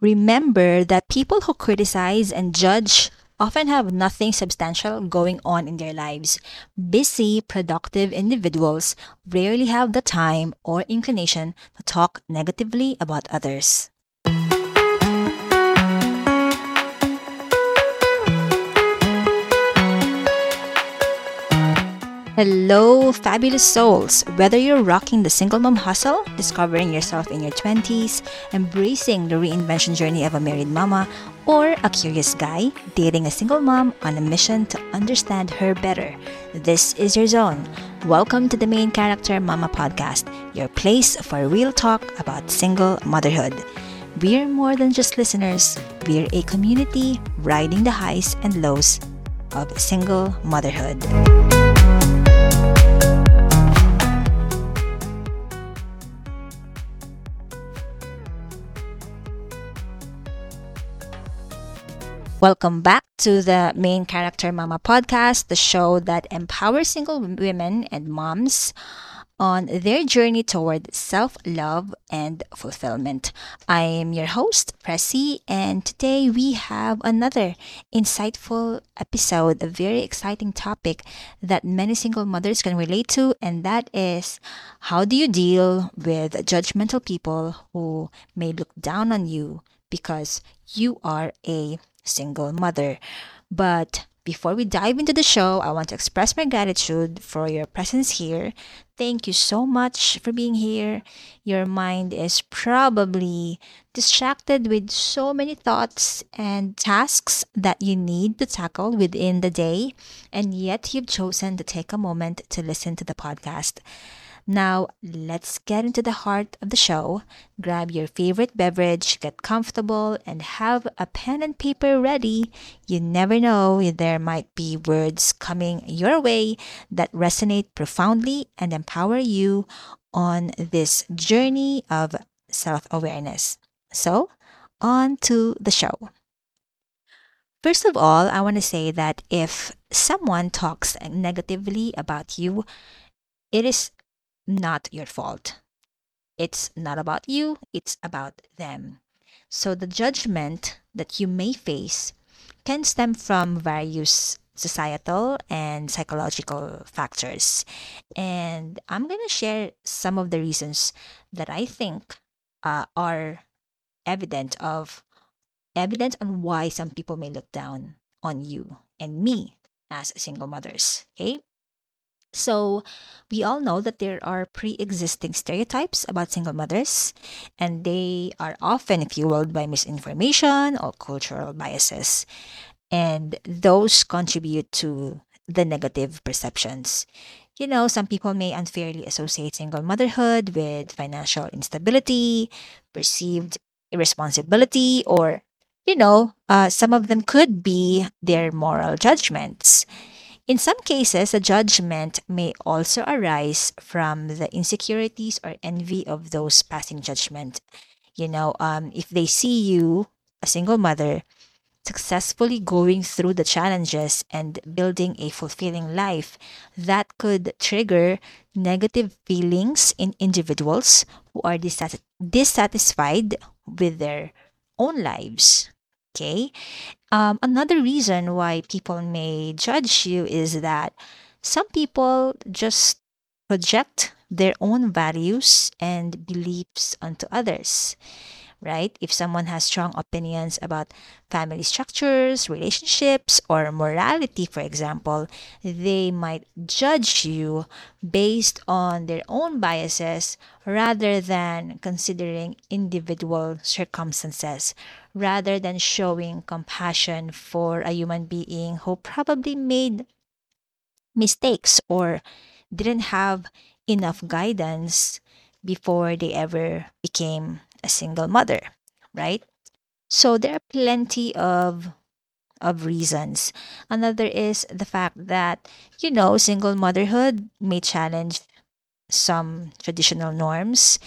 Remember that people who criticize and judge often have nothing substantial going on in their lives. Busy, productive individuals rarely have the time or inclination to talk negatively about others. Hello, fabulous souls! Whether you're rocking the single mom hustle, discovering yourself in your 20s, embracing the reinvention journey of a married mama, or a curious guy dating a single mom on a mission to understand her better, this is your zone. Welcome to the Main Character Mama podcast, your place for real talk about single motherhood. We're more than just listeners, we're a community riding the highs and lows of single motherhood. Welcome back to the Main Character Mama podcast, the show that empowers single women and moms on their journey toward self love and fulfillment. I am your host, Precy, and today we have another insightful episode, a very exciting topic that many single mothers can relate to, and that is how do you deal with judgmental people who may look down on you because you are a single mother. But before we dive into the show, I want to express my gratitude for your presence here. Thank you so much for being here. Your mind is probably distracted with so many thoughts and tasks that you need to tackle within the day, and yet you've chosen to take a moment to listen to the podcast. Now, let's get into the heart of the show. Grab your favorite beverage, get comfortable, and have a pen and paper ready. You never know, there might be words coming your way that resonate profoundly and empower you on this journey of self awareness. So, on to the show. First of all, I want to say that if someone talks negatively about you, it is not your fault. It's not about you, it's about them. So the judgment that you may face can stem from various societal and psychological factors. And I'm going to share some of the reasons that I think uh, are evident of evident on why some people may look down on you and me as single mothers. Okay? So, we all know that there are pre existing stereotypes about single mothers, and they are often fueled by misinformation or cultural biases. And those contribute to the negative perceptions. You know, some people may unfairly associate single motherhood with financial instability, perceived irresponsibility, or, you know, uh, some of them could be their moral judgments. In some cases, a judgment may also arise from the insecurities or envy of those passing judgment. You know, um, if they see you, a single mother, successfully going through the challenges and building a fulfilling life, that could trigger negative feelings in individuals who are dissatisfied with their own lives. Okay. Um, another reason why people may judge you is that some people just project their own values and beliefs onto others right? If someone has strong opinions about family structures, relationships, or morality, for example, they might judge you based on their own biases rather than considering individual circumstances, rather than showing compassion for a human being who probably made mistakes or didn't have enough guidance before they ever became a single mother, right? So there are plenty of of reasons. Another is the fact that you know single motherhood may challenge some traditional norms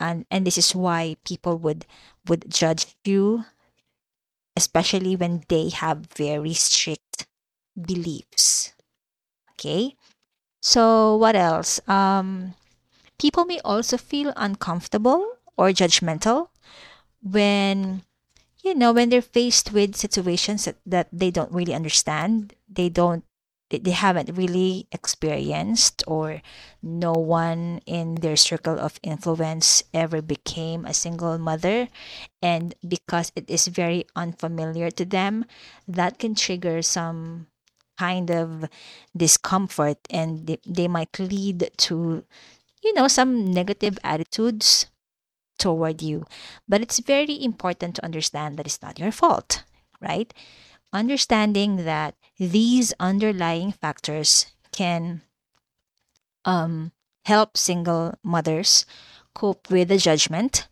and and this is why people would would judge you especially when they have very strict beliefs. Okay? So what else? Um people may also feel uncomfortable or judgmental when you know, when they're faced with situations that, that they don't really understand, they don't they, haven't really experienced or no one in their circle of influence ever became a single mother. And because it is very unfamiliar to them that can trigger some kind of discomfort and they, they might lead to you know some negative attitudes toward you. But it's very important to understand that it's not your fault right understanding that these underlying factors can um, help single mothers cope with the judgment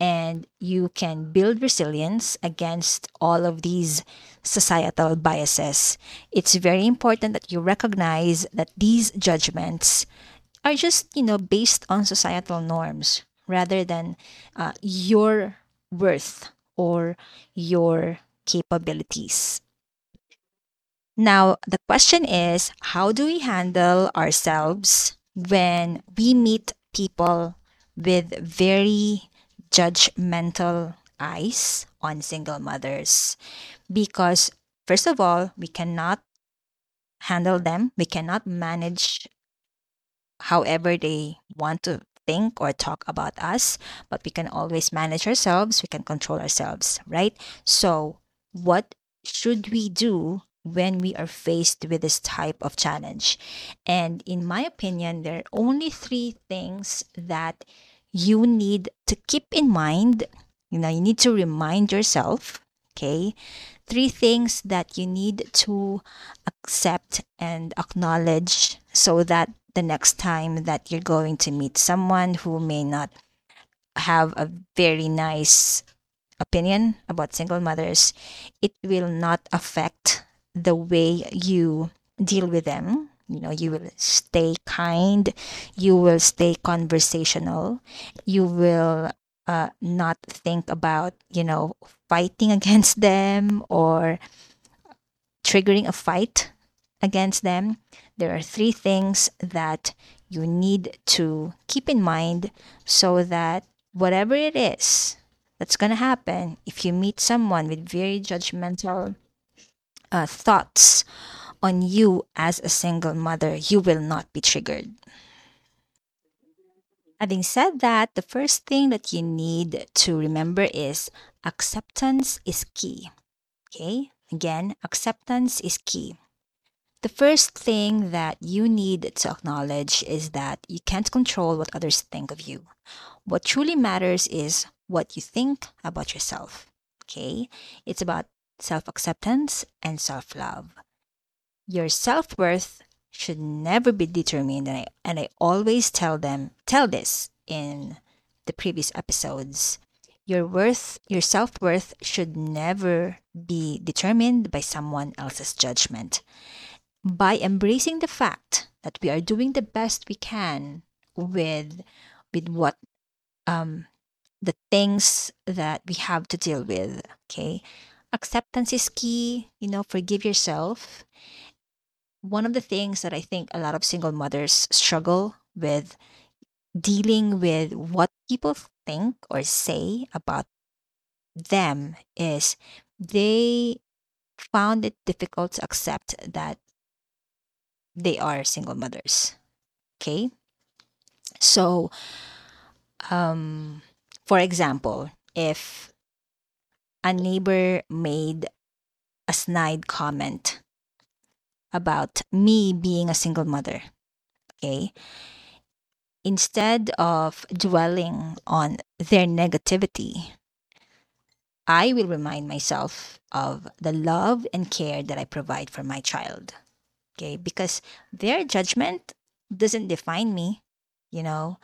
and you can build resilience against all of these societal biases. It's very important that you recognize that these judgments are just, you know, based on societal norms rather than uh, your worth or your capabilities. Now, the question is how do we handle ourselves when we meet people with very judgmental eyes on single mothers? Because, first of all, we cannot handle them, we cannot manage however they want to think or talk about us, but we can always manage ourselves, we can control ourselves, right? So, what should we do when we are faced with this type of challenge? And in my opinion, there are only three things that you need to keep in mind. You know, you need to remind yourself, okay? Three things that you need to accept and acknowledge so that the next time that you're going to meet someone who may not have a very nice opinion about single mothers, it will not affect the way you deal with them. You know, you will stay kind, you will stay conversational, you will uh, not think about, you know, fighting against them or triggering a fight against them there are three things that you need to keep in mind so that whatever it is that's going to happen, if you meet someone with very judgmental uh, thoughts on you as a single mother, you will not be triggered. Having said that, the first thing that you need to remember is acceptance is key. Okay? Again, acceptance is key. The first thing that you need to acknowledge is that you can't control what others think of you. What truly matters is what you think about yourself. Okay? It's about self acceptance and self love. Your self worth should never be determined, and I, and I always tell them, tell this in the previous episodes. Your worth, your self worth should never be determined by someone else's judgment by embracing the fact that we are doing the best we can with with what um the things that we have to deal with okay acceptance is key you know forgive yourself one of the things that i think a lot of single mothers struggle with dealing with what people think or say about them is they found it difficult to accept that they are single mothers. Okay? So, um, for example, if a neighbor made a snide comment about me being a single mother, okay? Instead of dwelling on their negativity, I will remind myself of the love and care that I provide for my child okay because their judgment doesn't define me you know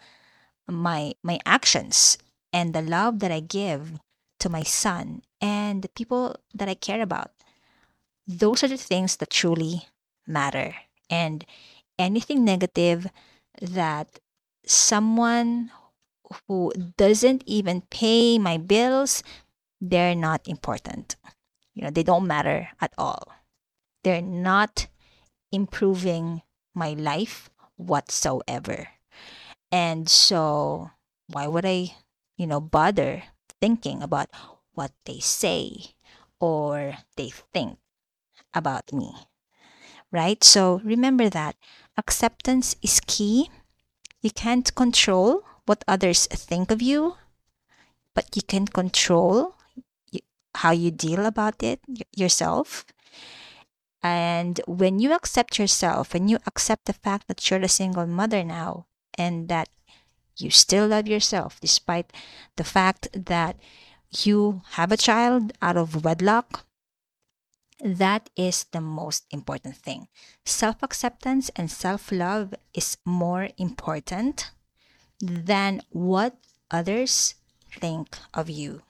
my my actions and the love that i give to my son and the people that i care about. Those are the things that truly matter. And anything negative that someone who doesn't even pay my bills they're not important. You know they don't matter at all. They're not improving my life whatsoever. And so, why would I, you know, bother thinking about what they say or they think about me. Right? So remember that acceptance is key. You can't control what others think of you, but you can control how you deal about it yourself. And when you accept yourself, when you accept the fact that you're a single mother now and that you still love yourself despite the fact that you have a child out of wedlock, that is the most important thing. Self acceptance and self love is more important than what others think of you.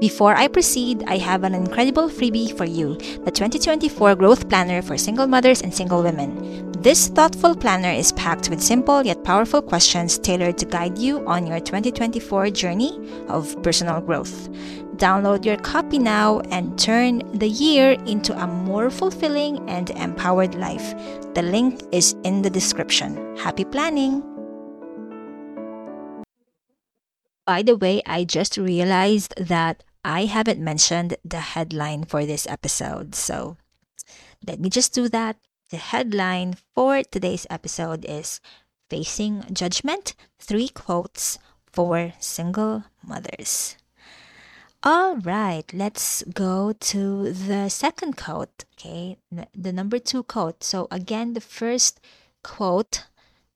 Before I proceed, I have an incredible freebie for you the 2024 Growth Planner for Single Mothers and Single Women. This thoughtful planner is packed with simple yet powerful questions tailored to guide you on your 2024 journey of personal growth. Download your copy now and turn the year into a more fulfilling and empowered life. The link is in the description. Happy planning! By the way, I just realized that I haven't mentioned the headline for this episode. So let me just do that. The headline for today's episode is Facing Judgment Three Quotes for Single Mothers. All right, let's go to the second quote. Okay, the number two quote. So, again, the first quote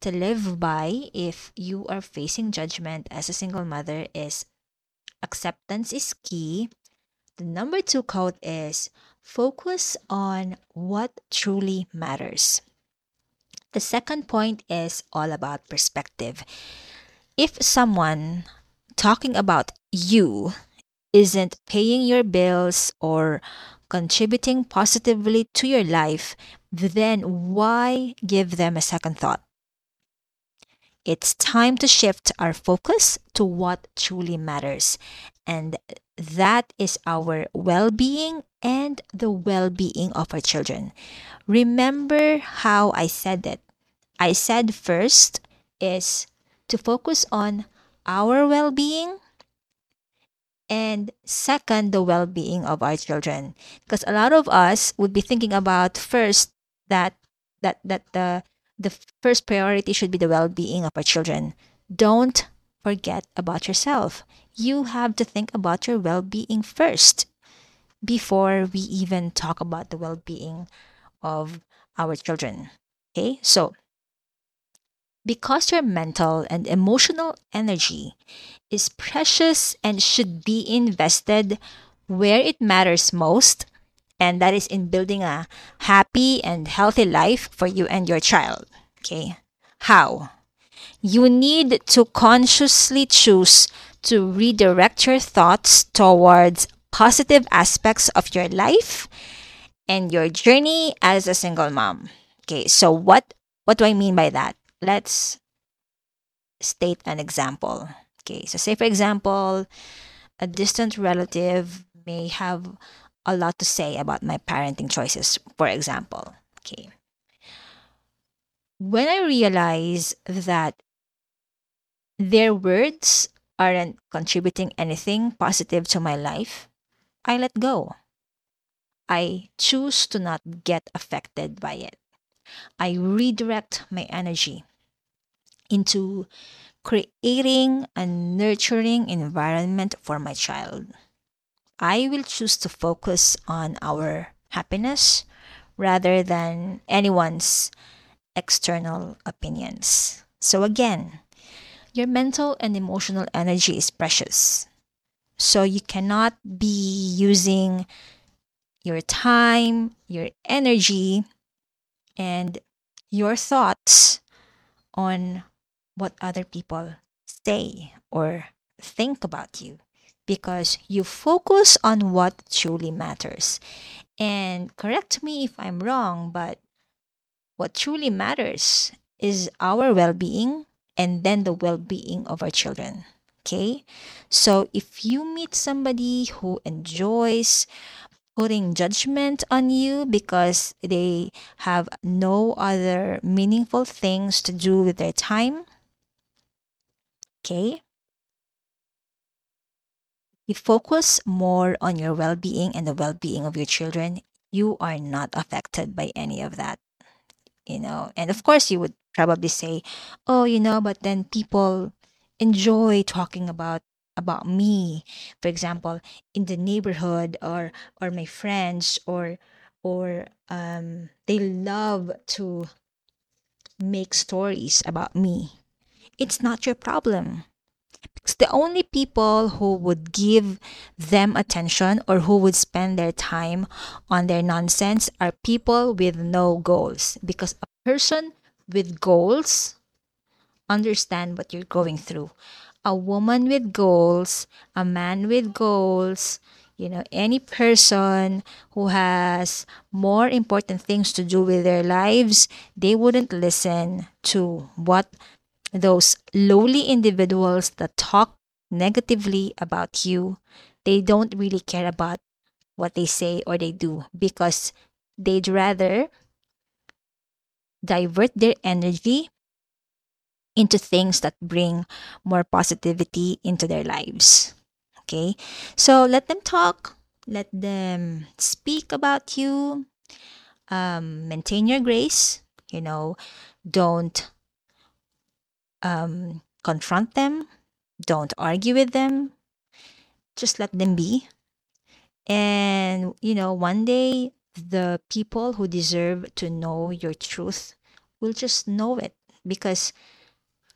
to live by if you are facing judgment as a single mother is acceptance is key. The number two code is focus on what truly matters. The second point is all about perspective. If someone talking about you isn't paying your bills or contributing positively to your life, then why give them a second thought? It's time to shift our focus to what truly matters, and that is our well being and the well being of our children. Remember how I said it. I said first is to focus on our well being and second the well-being of our children because a lot of us would be thinking about first that that that the the first priority should be the well being of our children. Don't forget about yourself. You have to think about your well being first before we even talk about the well being of our children. Okay, so because your mental and emotional energy is precious and should be invested where it matters most, and that is in building a happy and healthy life for you and your child. Okay. How? You need to consciously choose to redirect your thoughts towards positive aspects of your life and your journey as a single mom. Okay, so what what do I mean by that? Let's state an example. Okay, so say for example, a distant relative may have a lot to say about my parenting choices, for example. Okay. When I realize that their words aren't contributing anything positive to my life, I let go. I choose to not get affected by it. I redirect my energy into creating a nurturing environment for my child. I will choose to focus on our happiness rather than anyone's external opinions. So, again, your mental and emotional energy is precious. So, you cannot be using your time, your energy, and your thoughts on what other people say or think about you because you focus on what truly matters. And correct me if I'm wrong, but what truly matters is our well being and then the well being of our children. Okay? So if you meet somebody who enjoys putting judgment on you because they have no other meaningful things to do with their time, okay? You focus more on your well being and the well being of your children, you are not affected by any of that. You know, and of course, you would probably say, oh, you know, but then people enjoy talking about about me. For example in the neighborhood or or my friends or or um they love to make stories about me. It's not your problem because the only people who would give them attention or who would spend their time on their nonsense are people with no goals. Because a person with goals understand what you're going through. A woman with goals a man with goals you know any person who has more important things to do with their lives they wouldn't listen to what those lowly individuals that talk negatively about you, they don't really care about what they say or they do because they'd rather divert their energy into things that bring more positivity into their lives. Okay? So let them talk, let them speak about you, um, maintain your grace, you know, don't um, confront them, don't argue with them, just let them be. And, you know, one day the people who deserve to know your truth will just know it because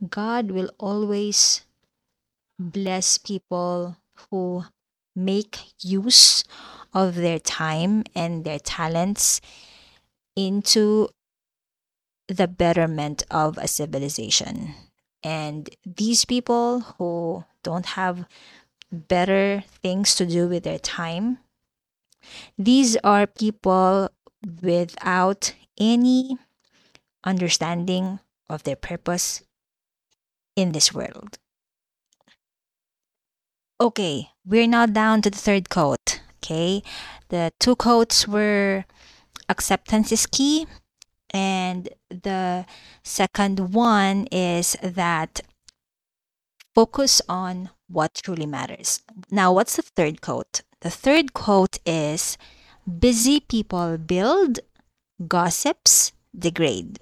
God will always bless people who make use of their time and their talents into the betterment of a civilization. And these people who don't have better things to do with their time, these are people without any understanding of their purpose in this world. Okay, we're now down to the third quote. Okay, the two quotes were acceptance is key and the second one is that focus on what truly matters. Now, what's the third quote? The third quote is busy people build, gossips degrade.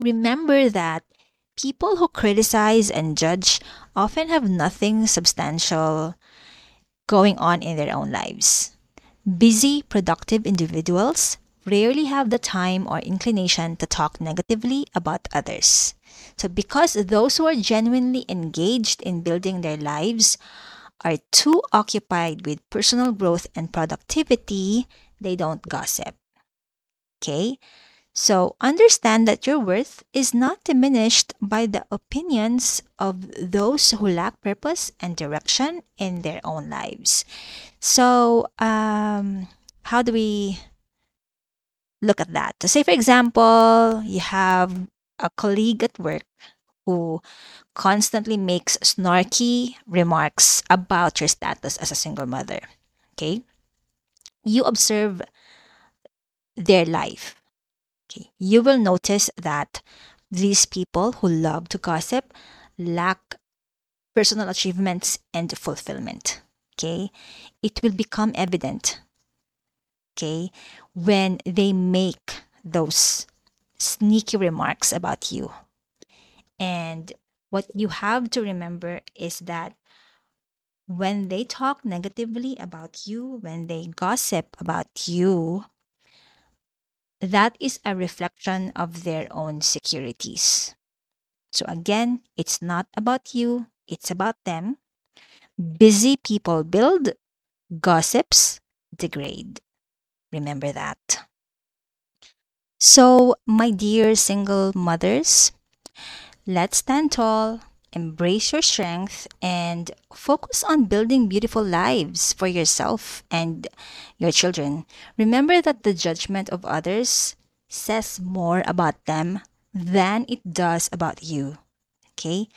Remember that people who criticize and judge often have nothing substantial going on in their own lives. Busy, productive individuals rarely have the time or inclination to talk negatively about others. So, because those who are genuinely engaged in building their lives are too occupied with personal growth and productivity, they don't gossip. Okay? So, understand that your worth is not diminished by the opinions of those who lack purpose and direction in their own lives. So, um, how do we look at that. Say for example, you have a colleague at work who constantly makes snarky remarks about your status as a single mother. Okay? You observe their life. Okay. You will notice that these people who love to gossip lack personal achievements and fulfillment. Okay? It will become evident okay, when they make those sneaky remarks about you. And what you have to remember is that when they talk negatively about you, when they gossip about you, that is a reflection of their own securities. So again, it's not about you, it's about them. Busy people build, gossips degrade. Remember that. So, my dear single mothers, let's stand tall, embrace your strength, and focus on building beautiful lives for yourself and your children. Remember that the judgment of others says more about them than it does about you. Okay?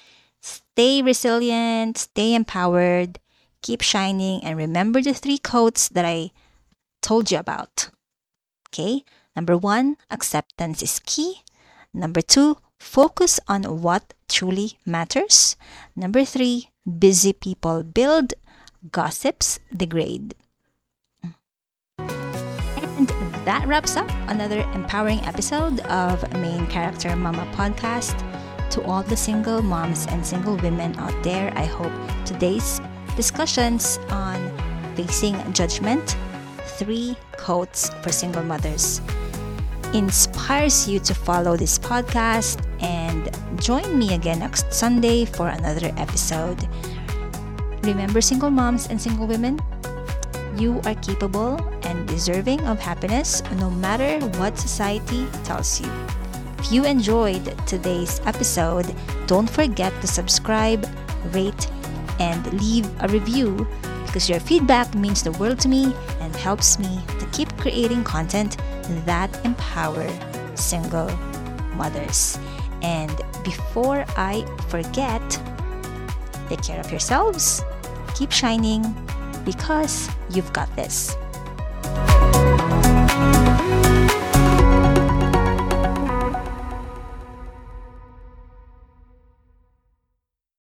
Stay resilient, stay empowered, keep shining, and remember the three quotes that I told you about. Okay, number one, acceptance is key. Number two, focus on what truly matters. Number three, busy people build, gossips degrade. And that wraps up another empowering episode of Main Character Mama podcast. To all the single moms and single women out there, I hope today's discussions on facing judgment, three quotes for single mothers, inspires you to follow this podcast and join me again next Sunday for another episode. Remember, single moms and single women, you are capable and deserving of happiness no matter what society tells you. If you enjoyed today's episode, don't forget to subscribe, rate, and leave a review because your feedback means the world to me and helps me to keep creating content that empower single mothers. And before I forget, take care of yourselves, keep shining, because you've got this.